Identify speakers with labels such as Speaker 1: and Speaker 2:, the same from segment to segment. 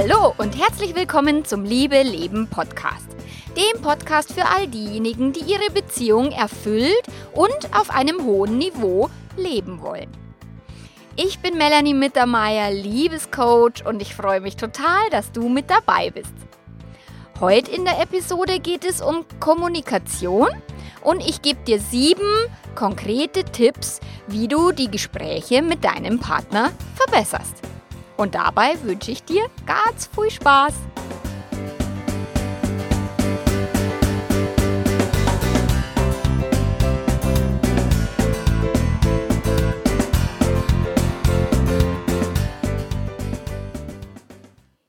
Speaker 1: Hallo und herzlich willkommen zum Liebe Leben Podcast. Dem Podcast für all diejenigen, die ihre Beziehung erfüllt und auf einem hohen Niveau leben wollen. Ich bin Melanie Mittermeier, Liebescoach und ich freue mich total, dass du mit dabei bist. Heute in der Episode geht es um Kommunikation und ich gebe dir sieben konkrete Tipps, wie du die Gespräche mit deinem Partner verbesserst. Und dabei wünsche ich dir ganz viel Spaß.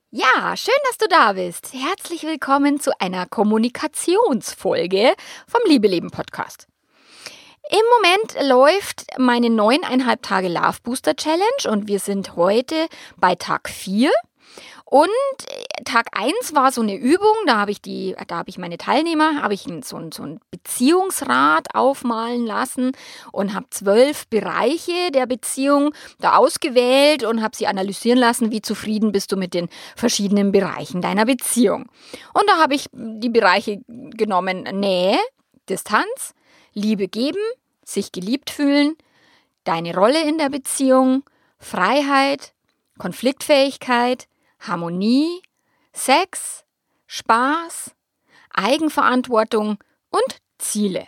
Speaker 1: Ja, schön, dass du da bist. Herzlich willkommen zu einer Kommunikationsfolge vom Liebe Leben Podcast. Im Moment läuft meine neuneinhalb Tage Love Booster Challenge und wir sind heute bei Tag 4. Und äh, Tag 1 war so eine Übung, da habe ich die, da habe ich meine Teilnehmer, habe ich so ein, so ein Beziehungsrad aufmalen lassen und habe zwölf Bereiche der Beziehung da ausgewählt und habe sie analysieren lassen, wie zufrieden bist du mit den verschiedenen Bereichen deiner Beziehung. Und da habe ich die Bereiche genommen, Nähe, Distanz, Liebe geben, sich geliebt fühlen, deine Rolle in der Beziehung, Freiheit, Konfliktfähigkeit, Harmonie, Sex, Spaß, Eigenverantwortung und Ziele.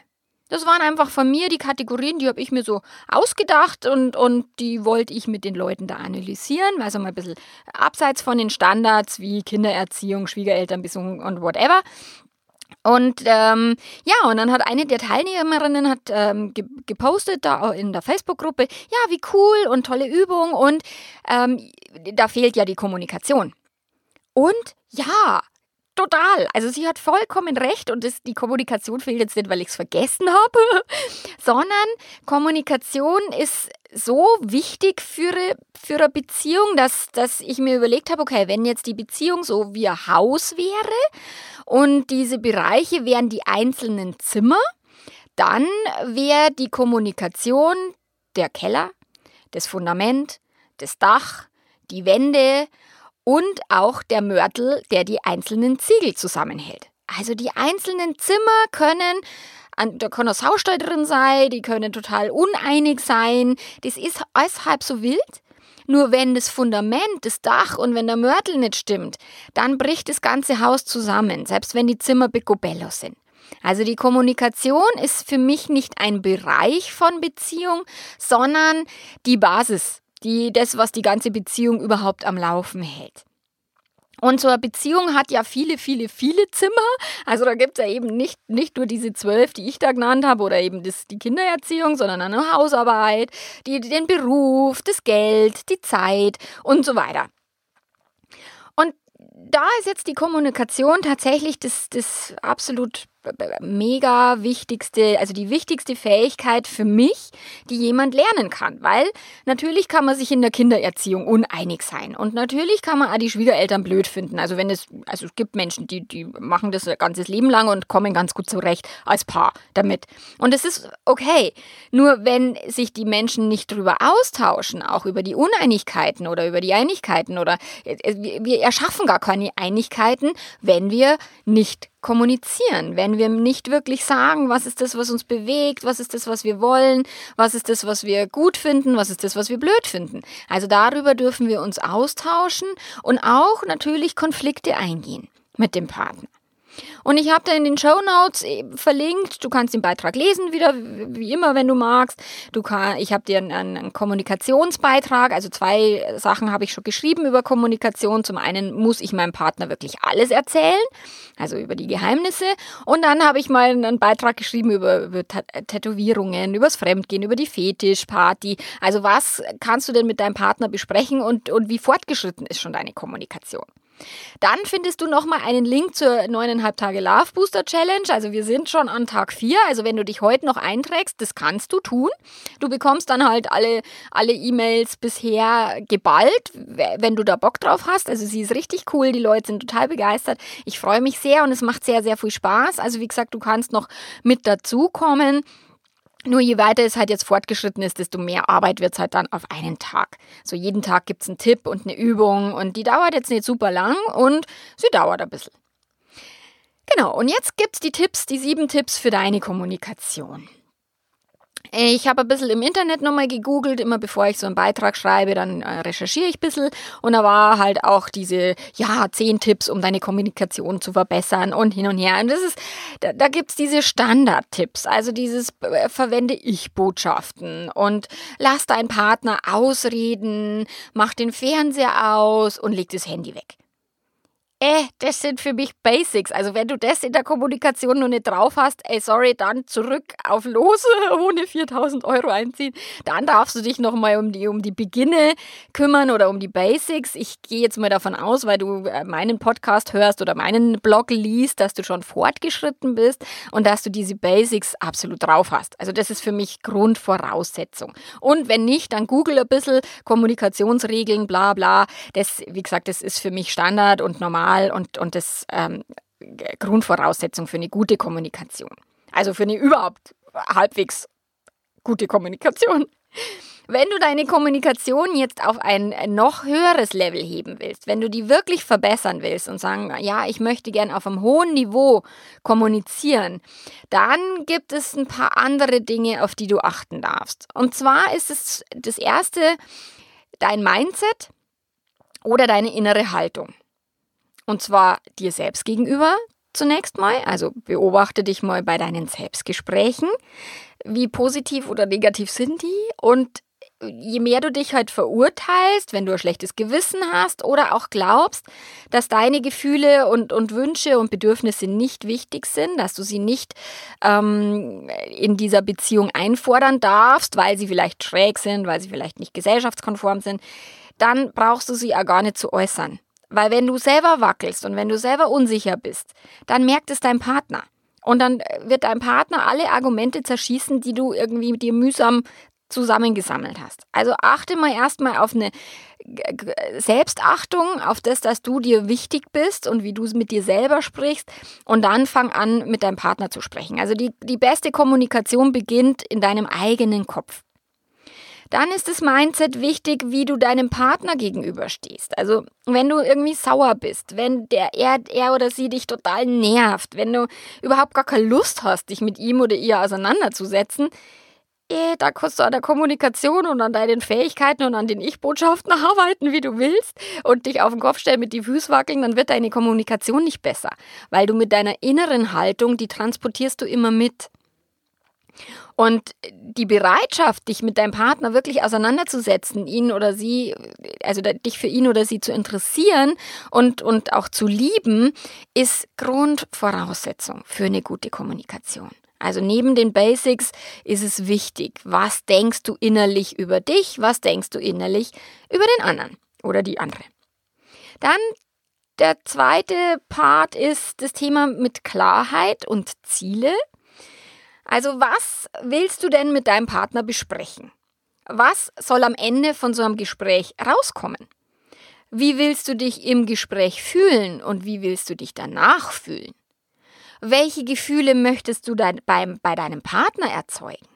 Speaker 1: Das waren einfach von mir die Kategorien, die habe ich mir so ausgedacht und, und die wollte ich mit den Leuten da analysieren, also mal ein bisschen abseits von den Standards wie Kindererziehung, Schwiegerelternbesuch und whatever. Und ähm, ja, und dann hat eine der Teilnehmerinnen hat ähm, gepostet da in der Facebook-Gruppe, ja, wie cool und tolle Übung und ähm, da fehlt ja die Kommunikation. Und ja, total. Also sie hat vollkommen recht und das, die Kommunikation fehlt jetzt nicht, weil ich es vergessen habe, sondern Kommunikation ist so wichtig für, für eine Beziehung, dass, dass ich mir überlegt habe, okay, wenn jetzt die Beziehung so wie ein Haus wäre und diese Bereiche wären die einzelnen Zimmer, dann wäre die Kommunikation der Keller, das Fundament, das Dach, die Wände und auch der Mörtel, der die einzelnen Ziegel zusammenhält. Also die einzelnen Zimmer können da kann ein Saustall drin sein, die können total uneinig sein. Das ist alles halb so wild. Nur wenn das Fundament, das Dach und wenn der Mörtel nicht stimmt, dann bricht das ganze Haus zusammen, selbst wenn die Zimmer picobello sind. Also die Kommunikation ist für mich nicht ein Bereich von Beziehung, sondern die Basis, die das, was die ganze Beziehung überhaupt am Laufen hält. Und so eine Beziehung hat ja viele, viele, viele Zimmer. Also da gibt es ja eben nicht, nicht nur diese zwölf, die ich da genannt habe, oder eben das, die Kindererziehung, sondern eine Hausarbeit, die, den Beruf, das Geld, die Zeit und so weiter. Und da ist jetzt die Kommunikation tatsächlich das, das absolut mega wichtigste, also die wichtigste Fähigkeit für mich, die jemand lernen kann. Weil natürlich kann man sich in der Kindererziehung uneinig sein. Und natürlich kann man auch die Schwiegereltern blöd finden. Also wenn es, also es gibt Menschen, die, die machen das ein ganzes Leben lang und kommen ganz gut zurecht als Paar damit. Und es ist okay. Nur wenn sich die Menschen nicht darüber austauschen, auch über die Uneinigkeiten oder über die Einigkeiten oder äh, wir erschaffen gar keine Einigkeiten, wenn wir nicht kommunizieren, wenn wir nicht wirklich sagen, was ist das, was uns bewegt, was ist das, was wir wollen, was ist das, was wir gut finden, was ist das, was wir blöd finden. Also darüber dürfen wir uns austauschen und auch natürlich Konflikte eingehen mit dem Partner. Und ich habe da in den Show Notes äh, verlinkt. Du kannst den Beitrag lesen, wieder wie immer, wenn du magst. Du kann, ich habe dir einen, einen, Kommunikationsbeitrag, also zwei Sachen habe ich schon geschrieben über Kommunikation. Zum einen muss ich meinem Partner wirklich alles erzählen, also über die Geheimnisse. Und dann habe ich mal einen Beitrag geschrieben über, über Tätowierungen, übers Fremdgehen, über die Fetischparty. Also was kannst du denn mit deinem Partner besprechen und, und wie fortgeschritten ist schon deine Kommunikation? Dann findest du nochmal einen Link zur neuneinhalb Tage Love Booster Challenge. Also wir sind schon an Tag 4. Also wenn du dich heute noch einträgst, das kannst du tun. Du bekommst dann halt alle, alle E-Mails bisher geballt, wenn du da Bock drauf hast. Also sie ist richtig cool. Die Leute sind total begeistert. Ich freue mich sehr und es macht sehr, sehr viel Spaß. Also wie gesagt, du kannst noch mit dazukommen. Nur je weiter es halt jetzt fortgeschritten ist, desto mehr Arbeit wird es halt dann auf einen Tag. So jeden Tag gibt es einen Tipp und eine Übung und die dauert jetzt nicht super lang und sie dauert ein bisschen. Genau, und jetzt gibt es die Tipps, die sieben Tipps für deine Kommunikation. Ich habe ein bisschen im Internet nochmal gegoogelt, immer bevor ich so einen Beitrag schreibe, dann äh, recherchiere ich ein bisschen. Und da war halt auch diese, ja, zehn Tipps, um deine Kommunikation zu verbessern und hin und her. Und das ist, da, da gibt's diese Standardtipps, also dieses äh, verwende Ich-Botschaften und lass deinen Partner ausreden, mach den Fernseher aus und leg das Handy weg äh, das sind für mich Basics. Also wenn du das in der Kommunikation noch nicht drauf hast, ey, sorry, dann zurück auf Los, ohne 4000 Euro einziehen. Dann darfst du dich nochmal um die, um die Beginne kümmern oder um die Basics. Ich gehe jetzt mal davon aus, weil du äh, meinen Podcast hörst oder meinen Blog liest, dass du schon fortgeschritten bist und dass du diese Basics absolut drauf hast. Also das ist für mich Grundvoraussetzung. Und wenn nicht, dann google ein bisschen Kommunikationsregeln, bla bla. Das, wie gesagt, das ist für mich Standard und normal normal und, und das ähm, Grundvoraussetzung für eine gute Kommunikation. Also für eine überhaupt halbwegs gute Kommunikation. Wenn du deine Kommunikation jetzt auf ein noch höheres Level heben willst, wenn du die wirklich verbessern willst und sagen, ja, ich möchte gern auf einem hohen Niveau kommunizieren, dann gibt es ein paar andere Dinge, auf die du achten darfst. Und zwar ist es das erste dein Mindset oder deine innere Haltung. Und zwar dir selbst gegenüber zunächst mal. Also beobachte dich mal bei deinen Selbstgesprächen. Wie positiv oder negativ sind die? Und je mehr du dich halt verurteilst, wenn du ein schlechtes Gewissen hast oder auch glaubst, dass deine Gefühle und, und Wünsche und Bedürfnisse nicht wichtig sind, dass du sie nicht ähm, in dieser Beziehung einfordern darfst, weil sie vielleicht schräg sind, weil sie vielleicht nicht gesellschaftskonform sind, dann brauchst du sie auch gar nicht zu äußern. Weil wenn du selber wackelst und wenn du selber unsicher bist, dann merkt es dein Partner. Und dann wird dein Partner alle Argumente zerschießen, die du irgendwie dir mühsam zusammengesammelt hast. Also achte mal erstmal auf eine Selbstachtung, auf das, dass du dir wichtig bist und wie du mit dir selber sprichst. Und dann fang an, mit deinem Partner zu sprechen. Also die, die beste Kommunikation beginnt in deinem eigenen Kopf dann ist das Mindset wichtig, wie du deinem Partner gegenüberstehst. Also wenn du irgendwie sauer bist, wenn der er, er oder sie dich total nervt, wenn du überhaupt gar keine Lust hast, dich mit ihm oder ihr auseinanderzusetzen, eh, da kannst du an der Kommunikation und an deinen Fähigkeiten und an den Ich-Botschaften arbeiten, wie du willst und dich auf den Kopf stellen, mit die Füße wackeln, dann wird deine Kommunikation nicht besser, weil du mit deiner inneren Haltung, die transportierst du immer mit. Und die Bereitschaft, dich mit deinem Partner wirklich auseinanderzusetzen, ihn oder sie, also dich für ihn oder sie zu interessieren und, und auch zu lieben, ist Grundvoraussetzung für eine gute Kommunikation. Also neben den Basics ist es wichtig, was denkst du innerlich über dich, was denkst du innerlich über den anderen oder die andere. Dann der zweite Part ist das Thema mit Klarheit und Ziele. Also was willst du denn mit deinem Partner besprechen? Was soll am Ende von so einem Gespräch rauskommen? Wie willst du dich im Gespräch fühlen und wie willst du dich danach fühlen? Welche Gefühle möchtest du dein, beim, bei deinem Partner erzeugen?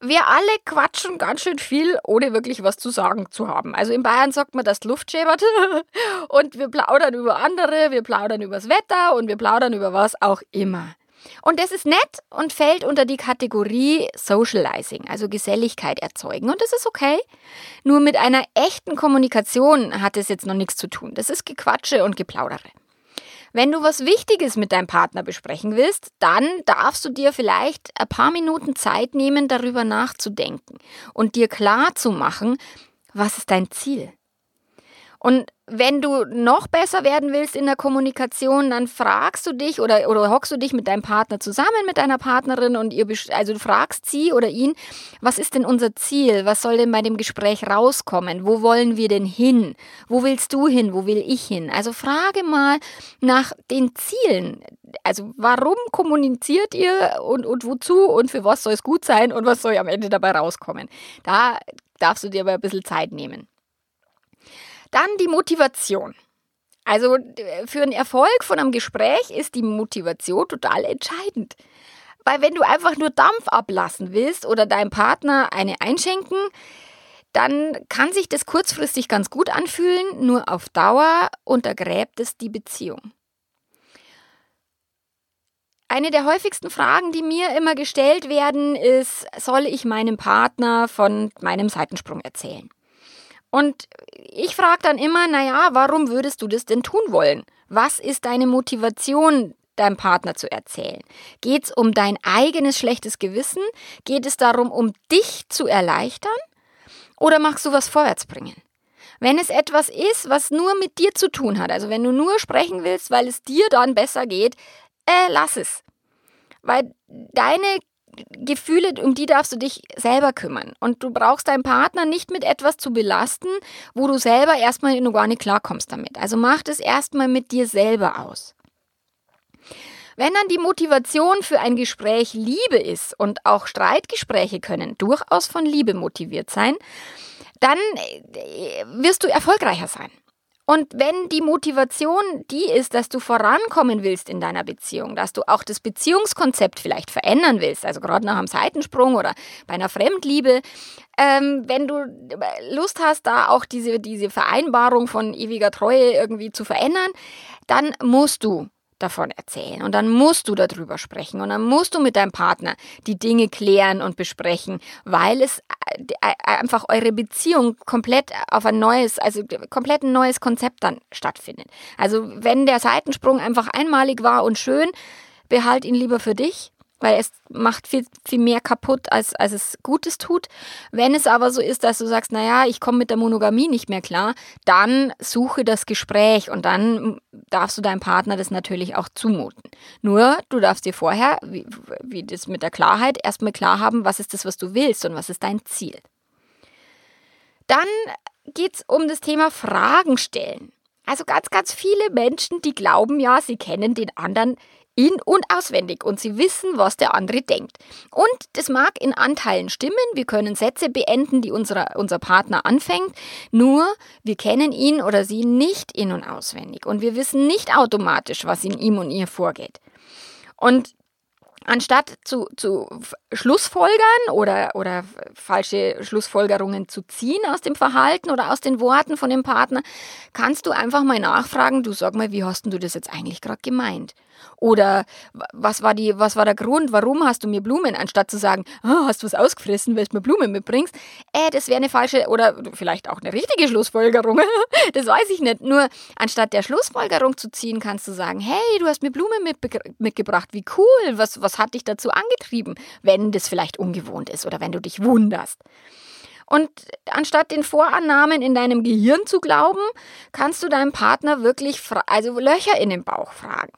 Speaker 1: Wir alle quatschen ganz schön viel, ohne wirklich was zu sagen zu haben. Also in Bayern sagt man, dass die Luft schäbert und wir plaudern über andere, wir plaudern übers Wetter und wir plaudern über was auch immer. Und das ist nett und fällt unter die Kategorie Socializing, also Geselligkeit erzeugen. Und das ist okay. Nur mit einer echten Kommunikation hat es jetzt noch nichts zu tun. Das ist Gequatsche und Geplaudere. Wenn du was Wichtiges mit deinem Partner besprechen willst, dann darfst du dir vielleicht ein paar Minuten Zeit nehmen, darüber nachzudenken und dir klar zu machen, was ist dein Ziel? Und wenn du noch besser werden willst in der Kommunikation, dann fragst du dich oder, oder hockst du dich mit deinem Partner zusammen, mit deiner Partnerin und ihr, also du fragst sie oder ihn, was ist denn unser Ziel? Was soll denn bei dem Gespräch rauskommen? Wo wollen wir denn hin? Wo willst du hin? Wo will ich hin? Also frage mal nach den Zielen. Also warum kommuniziert ihr und, und wozu und für was soll es gut sein und was soll am Ende dabei rauskommen? Da darfst du dir aber ein bisschen Zeit nehmen. Dann die Motivation. Also für einen Erfolg von einem Gespräch ist die Motivation total entscheidend. Weil wenn du einfach nur Dampf ablassen willst oder deinem Partner eine einschenken, dann kann sich das kurzfristig ganz gut anfühlen, nur auf Dauer untergräbt es die Beziehung. Eine der häufigsten Fragen, die mir immer gestellt werden, ist, soll ich meinem Partner von meinem Seitensprung erzählen? Und ich frage dann immer, naja, warum würdest du das denn tun wollen? Was ist deine Motivation, deinem Partner zu erzählen? Geht es um dein eigenes schlechtes Gewissen? Geht es darum, um dich zu erleichtern? Oder magst du was vorwärts bringen? Wenn es etwas ist, was nur mit dir zu tun hat, also wenn du nur sprechen willst, weil es dir dann besser geht, äh, lass es. Weil deine Gefühle, um die darfst du dich selber kümmern. Und du brauchst deinen Partner nicht mit etwas zu belasten, wo du selber erstmal noch gar nicht klarkommst damit. Also mach das erstmal mit dir selber aus. Wenn dann die Motivation für ein Gespräch Liebe ist und auch Streitgespräche können durchaus von Liebe motiviert sein, dann äh, wirst du erfolgreicher sein. Und wenn die Motivation die ist, dass du vorankommen willst in deiner Beziehung, dass du auch das Beziehungskonzept vielleicht verändern willst, also gerade nach einem Seitensprung oder bei einer Fremdliebe, ähm, wenn du Lust hast, da auch diese, diese Vereinbarung von ewiger Treue irgendwie zu verändern, dann musst du davon erzählen und dann musst du darüber sprechen und dann musst du mit deinem Partner die Dinge klären und besprechen, weil es äh, äh, einfach eure Beziehung komplett auf ein neues, also komplett ein neues Konzept dann stattfindet. Also wenn der Seitensprung einfach einmalig war und schön, behalt ihn lieber für dich weil es macht viel, viel mehr kaputt, als, als es Gutes tut. Wenn es aber so ist, dass du sagst, naja, ich komme mit der Monogamie nicht mehr klar, dann suche das Gespräch und dann darfst du deinem Partner das natürlich auch zumuten. Nur, du darfst dir vorher, wie, wie das mit der Klarheit, erstmal klar haben, was ist das, was du willst und was ist dein Ziel. Dann geht es um das Thema Fragen stellen. Also ganz, ganz viele Menschen, die glauben ja, sie kennen den anderen in- und auswendig und sie wissen, was der andere denkt. Und das mag in Anteilen stimmen. Wir können Sätze beenden, die unsere, unser Partner anfängt. Nur wir kennen ihn oder sie nicht in- und auswendig. Und wir wissen nicht automatisch, was in ihm und ihr vorgeht. Und anstatt zu, zu Schlussfolgern oder, oder falsche Schlussfolgerungen zu ziehen aus dem Verhalten oder aus den Worten von dem Partner, kannst du einfach mal nachfragen, du sag mal, wie hast du das jetzt eigentlich gerade gemeint? Oder was war, die, was war der Grund, warum hast du mir Blumen, anstatt zu sagen, oh, hast du was ausgefressen, weil du mir Blumen mitbringst? Äh, das wäre eine falsche oder vielleicht auch eine richtige Schlussfolgerung. das weiß ich nicht. Nur anstatt der Schlussfolgerung zu ziehen, kannst du sagen, hey, du hast mir Blumen mitgebracht, wie cool, was, was hat dich dazu angetrieben, wenn das vielleicht ungewohnt ist oder wenn du dich wunderst. Und anstatt den Vorannahmen in deinem Gehirn zu glauben, kannst du deinem Partner wirklich also Löcher in den Bauch fragen.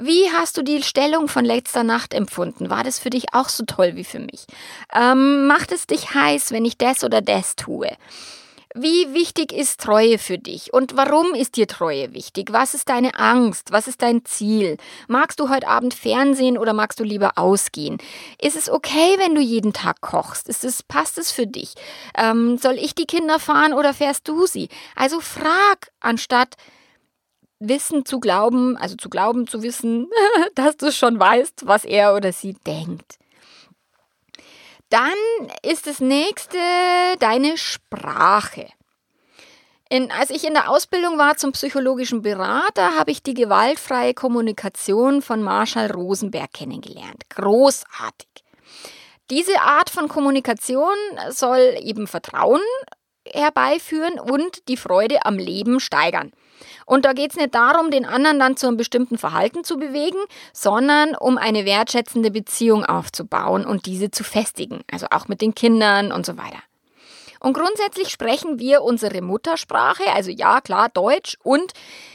Speaker 1: Wie hast du die Stellung von letzter Nacht empfunden? War das für dich auch so toll wie für mich? Ähm, macht es dich heiß, wenn ich das oder das tue? Wie wichtig ist Treue für dich? Und warum ist dir Treue wichtig? Was ist deine Angst? Was ist dein Ziel? Magst du heute Abend Fernsehen oder magst du lieber ausgehen? Ist es okay, wenn du jeden Tag kochst? Ist es, passt es für dich? Ähm, soll ich die Kinder fahren oder fährst du sie? Also frag, anstatt Wissen zu glauben, also zu glauben zu wissen, dass du schon weißt, was er oder sie denkt. Dann ist das nächste deine Sprache. In, als ich in der Ausbildung war zum psychologischen Berater, habe ich die gewaltfreie Kommunikation von Marshall Rosenberg kennengelernt. Großartig. Diese Art von Kommunikation soll eben Vertrauen herbeiführen und die Freude am Leben steigern. Und da geht es nicht darum, den anderen dann zu einem bestimmten Verhalten zu bewegen, sondern um eine wertschätzende Beziehung aufzubauen und diese zu festigen, also auch mit den Kindern und so weiter. Und grundsätzlich sprechen wir unsere Muttersprache, also ja, klar, Deutsch, und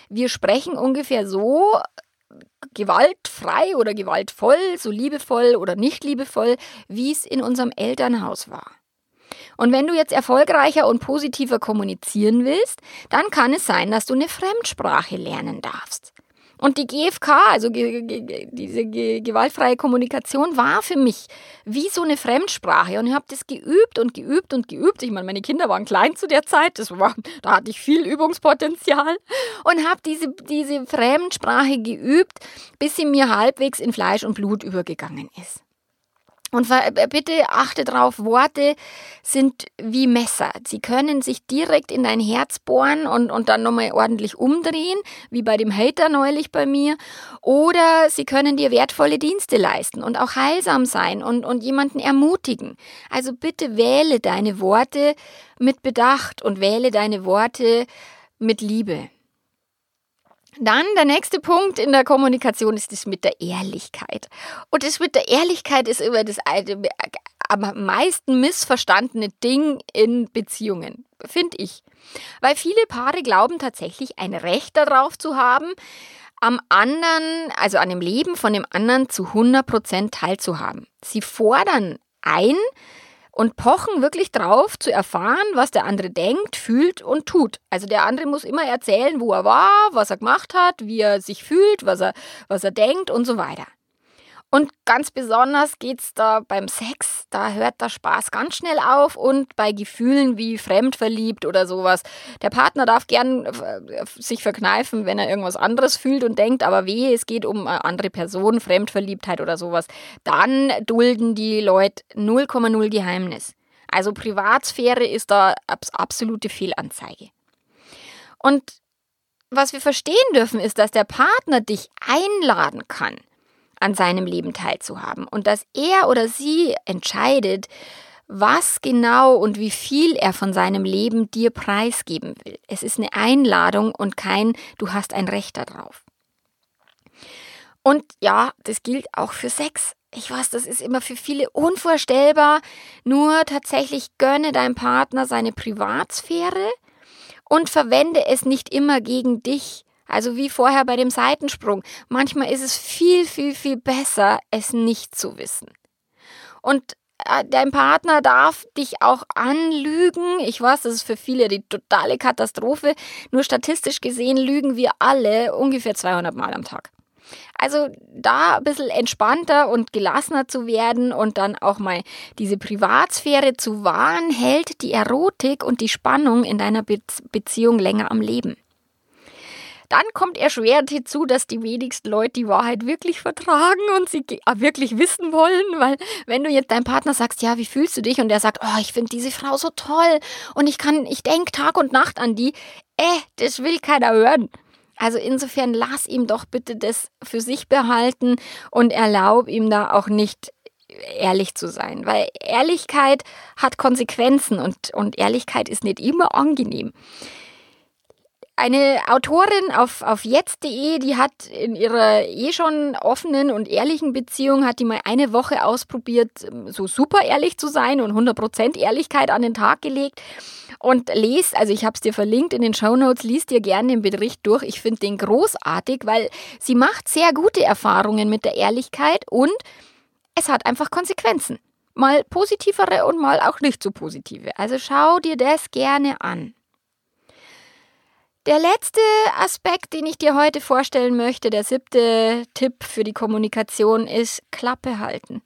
Speaker 1: wir sprechen ungefähr so gewaltfrei oder gewaltvoll, so liebevoll oder nicht liebevoll, wie es in unserem Elternhaus war. Und wenn du jetzt erfolgreicher und positiver kommunizieren willst, dann kann es sein, dass du eine Fremdsprache lernen darfst. Und die GFK, also diese gewaltfreie Kommunikation, war für mich wie so eine Fremdsprache. Und ich habe das geübt und geübt und geübt. Ich meine, meine Kinder waren klein zu der Zeit, das war, da hatte ich viel Übungspotenzial. Und habe diese, diese Fremdsprache geübt, bis sie mir halbwegs in Fleisch und Blut übergegangen ist. Und äh, bitte achte drauf, Worte sind wie Messer. Sie können sich direkt in dein Herz bohren und, und dann nochmal ordentlich umdrehen, wie bei dem Hater neulich bei mir. Oder sie können dir wertvolle Dienste leisten und auch heilsam sein und, und jemanden ermutigen. Also bitte wähle deine Worte mit Bedacht und wähle deine Worte mit Liebe. Dann der nächste Punkt in der Kommunikation ist das mit der Ehrlichkeit. Und das mit der Ehrlichkeit ist über das am meisten missverstandene Ding in Beziehungen, finde ich. Weil viele Paare glauben tatsächlich ein Recht darauf zu haben, am anderen, also an dem Leben von dem anderen zu 100% teilzuhaben. Sie fordern ein, und pochen wirklich drauf zu erfahren, was der andere denkt, fühlt und tut. Also der andere muss immer erzählen, wo er war, was er gemacht hat, wie er sich fühlt, was er, was er denkt und so weiter. Und ganz besonders geht es da beim Sex, da hört der Spaß ganz schnell auf und bei Gefühlen wie fremdverliebt oder sowas. Der Partner darf gern äh, sich verkneifen, wenn er irgendwas anderes fühlt und denkt, aber weh, es geht um eine andere Person, Fremdverliebtheit oder sowas. Dann dulden die Leute 0,0 Geheimnis. Also Privatsphäre ist da absolute Fehlanzeige. Und was wir verstehen dürfen, ist, dass der Partner dich einladen kann an seinem Leben teilzuhaben und dass er oder sie entscheidet, was genau und wie viel er von seinem Leben dir preisgeben will. Es ist eine Einladung und kein du hast ein Recht darauf. Und ja, das gilt auch für Sex. Ich weiß, das ist immer für viele unvorstellbar. Nur tatsächlich gönne deinem Partner seine Privatsphäre und verwende es nicht immer gegen dich also wie vorher bei dem Seitensprung. Manchmal ist es viel, viel, viel besser, es nicht zu wissen. Und äh, dein Partner darf dich auch anlügen. Ich weiß, das ist für viele die totale Katastrophe. Nur statistisch gesehen lügen wir alle ungefähr 200 Mal am Tag. Also da ein bisschen entspannter und gelassener zu werden und dann auch mal diese Privatsphäre zu wahren, hält die Erotik und die Spannung in deiner Be Beziehung länger am Leben. Dann kommt erschwerend hinzu, dass die wenigsten Leute die Wahrheit wirklich vertragen und sie äh, wirklich wissen wollen, weil wenn du jetzt deinem Partner sagst, ja, wie fühlst du dich? Und der sagt, oh, ich finde diese Frau so toll und ich kann, ich denke Tag und Nacht an die, äh, das will keiner hören. Also insofern lass ihm doch bitte das für sich behalten und erlaub ihm da auch nicht ehrlich zu sein, weil Ehrlichkeit hat Konsequenzen und, und Ehrlichkeit ist nicht immer angenehm. Eine Autorin auf, auf jetzt.de, die hat in ihrer eh schon offenen und ehrlichen Beziehung, hat die mal eine Woche ausprobiert, so super ehrlich zu sein und 100% Ehrlichkeit an den Tag gelegt. Und lest, also ich habe es dir verlinkt in den Show Notes, liest dir gerne den Bericht durch. Ich finde den großartig, weil sie macht sehr gute Erfahrungen mit der Ehrlichkeit und es hat einfach Konsequenzen. Mal positivere und mal auch nicht so positive. Also schau dir das gerne an. Der letzte Aspekt, den ich dir heute vorstellen möchte, der siebte Tipp für die Kommunikation ist Klappe halten.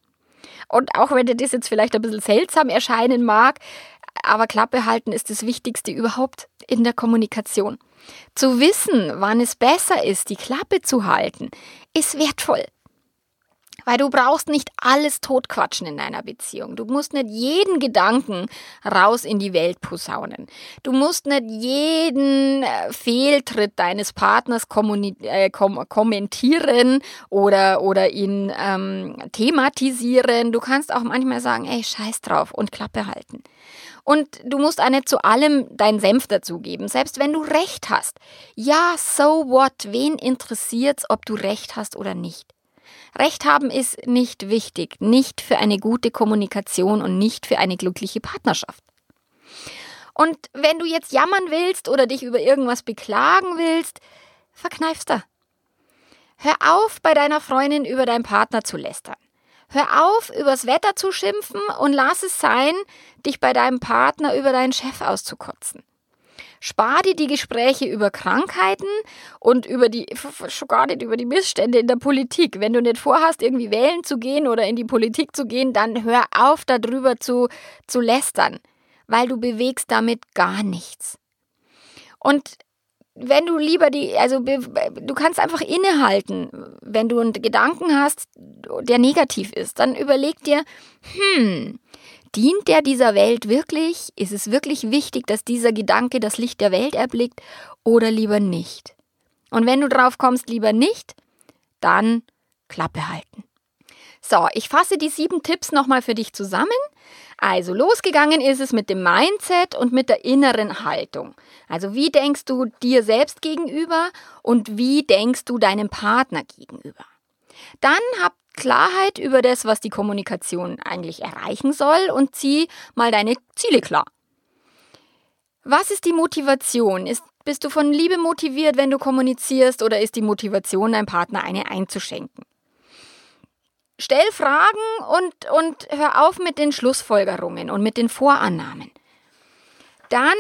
Speaker 1: Und auch wenn dir das jetzt vielleicht ein bisschen seltsam erscheinen mag, aber Klappe halten ist das Wichtigste überhaupt in der Kommunikation. Zu wissen, wann es besser ist, die Klappe zu halten, ist wertvoll. Weil du brauchst nicht alles totquatschen in deiner Beziehung. Du musst nicht jeden Gedanken raus in die Welt posaunen. Du musst nicht jeden äh, Fehltritt deines Partners äh, kom kommentieren oder, oder ihn ähm, thematisieren. Du kannst auch manchmal sagen, ey, scheiß drauf und Klappe halten. Und du musst auch nicht zu allem deinen Senf dazugeben, selbst wenn du recht hast. Ja, so what? Wen interessiert's, ob du recht hast oder nicht? Recht haben ist nicht wichtig, nicht für eine gute Kommunikation und nicht für eine glückliche Partnerschaft. Und wenn du jetzt jammern willst oder dich über irgendwas beklagen willst, verkneifst da. Hör auf, bei deiner Freundin über deinen Partner zu lästern. Hör auf, übers Wetter zu schimpfen und lass es sein, dich bei deinem Partner über deinen Chef auszukotzen. Spar dir die Gespräche über Krankheiten und über die, schon gar nicht über die Missstände in der Politik. Wenn du nicht vorhast, irgendwie wählen zu gehen oder in die Politik zu gehen, dann hör auf, darüber zu, zu lästern, weil du bewegst damit gar nichts. Und wenn du lieber die, also du kannst einfach innehalten, wenn du einen Gedanken hast, der negativ ist, dann überleg dir, hm, dient der dieser Welt wirklich? Ist es wirklich wichtig, dass dieser Gedanke das Licht der Welt erblickt oder lieber nicht? Und wenn du drauf kommst, lieber nicht, dann Klappe halten. So, ich fasse die sieben Tipps nochmal für dich zusammen. Also losgegangen ist es mit dem Mindset und mit der inneren Haltung. Also wie denkst du dir selbst gegenüber und wie denkst du deinem Partner gegenüber? Dann hab Klarheit über das, was die Kommunikation eigentlich erreichen soll und zieh mal deine Ziele klar. Was ist die Motivation? Ist, bist du von Liebe motiviert, wenn du kommunizierst oder ist die Motivation, deinem Partner eine einzuschenken? Stell Fragen und, und hör auf mit den Schlussfolgerungen und mit den Vorannahmen. Dann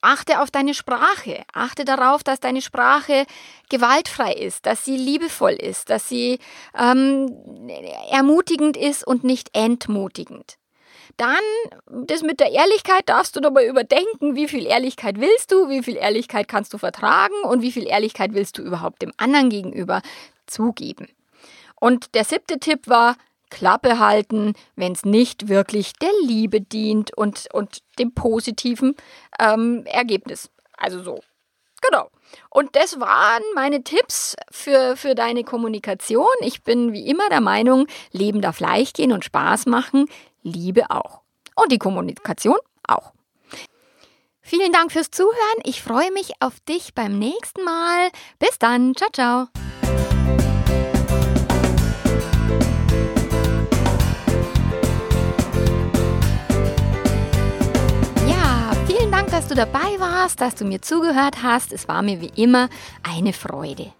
Speaker 1: achte auf deine Sprache. Achte darauf, dass deine Sprache gewaltfrei ist, dass sie liebevoll ist, dass sie ähm, ermutigend ist und nicht entmutigend. Dann, das mit der Ehrlichkeit darfst du dabei überdenken, wie viel Ehrlichkeit willst du, wie viel Ehrlichkeit kannst du vertragen und wie viel Ehrlichkeit willst du überhaupt dem anderen gegenüber zugeben. Und der siebte Tipp war, Klappe halten, wenn es nicht wirklich der Liebe dient und, und dem positiven ähm, Ergebnis. Also so. Genau. Und das waren meine Tipps für, für deine Kommunikation. Ich bin wie immer der Meinung, Leben darf leicht gehen und Spaß machen, Liebe auch. Und die Kommunikation auch. Vielen Dank fürs Zuhören. Ich freue mich auf dich beim nächsten Mal. Bis dann. Ciao, ciao. Dass du dabei warst, dass du mir zugehört hast. Es war mir wie immer eine Freude.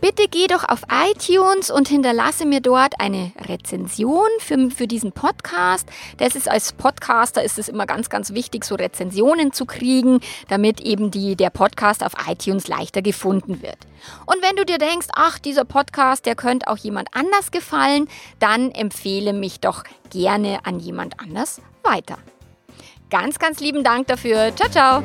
Speaker 1: Bitte geh doch auf iTunes und hinterlasse mir dort eine Rezension für, für diesen Podcast. Das ist als Podcaster ist es immer ganz, ganz wichtig, so Rezensionen zu kriegen, damit eben die, der Podcast auf iTunes leichter gefunden wird. Und wenn du dir denkst, ach, dieser Podcast, der könnte auch jemand anders gefallen, dann empfehle mich doch gerne an jemand anders weiter. Ganz, ganz lieben Dank dafür. Ciao, ciao.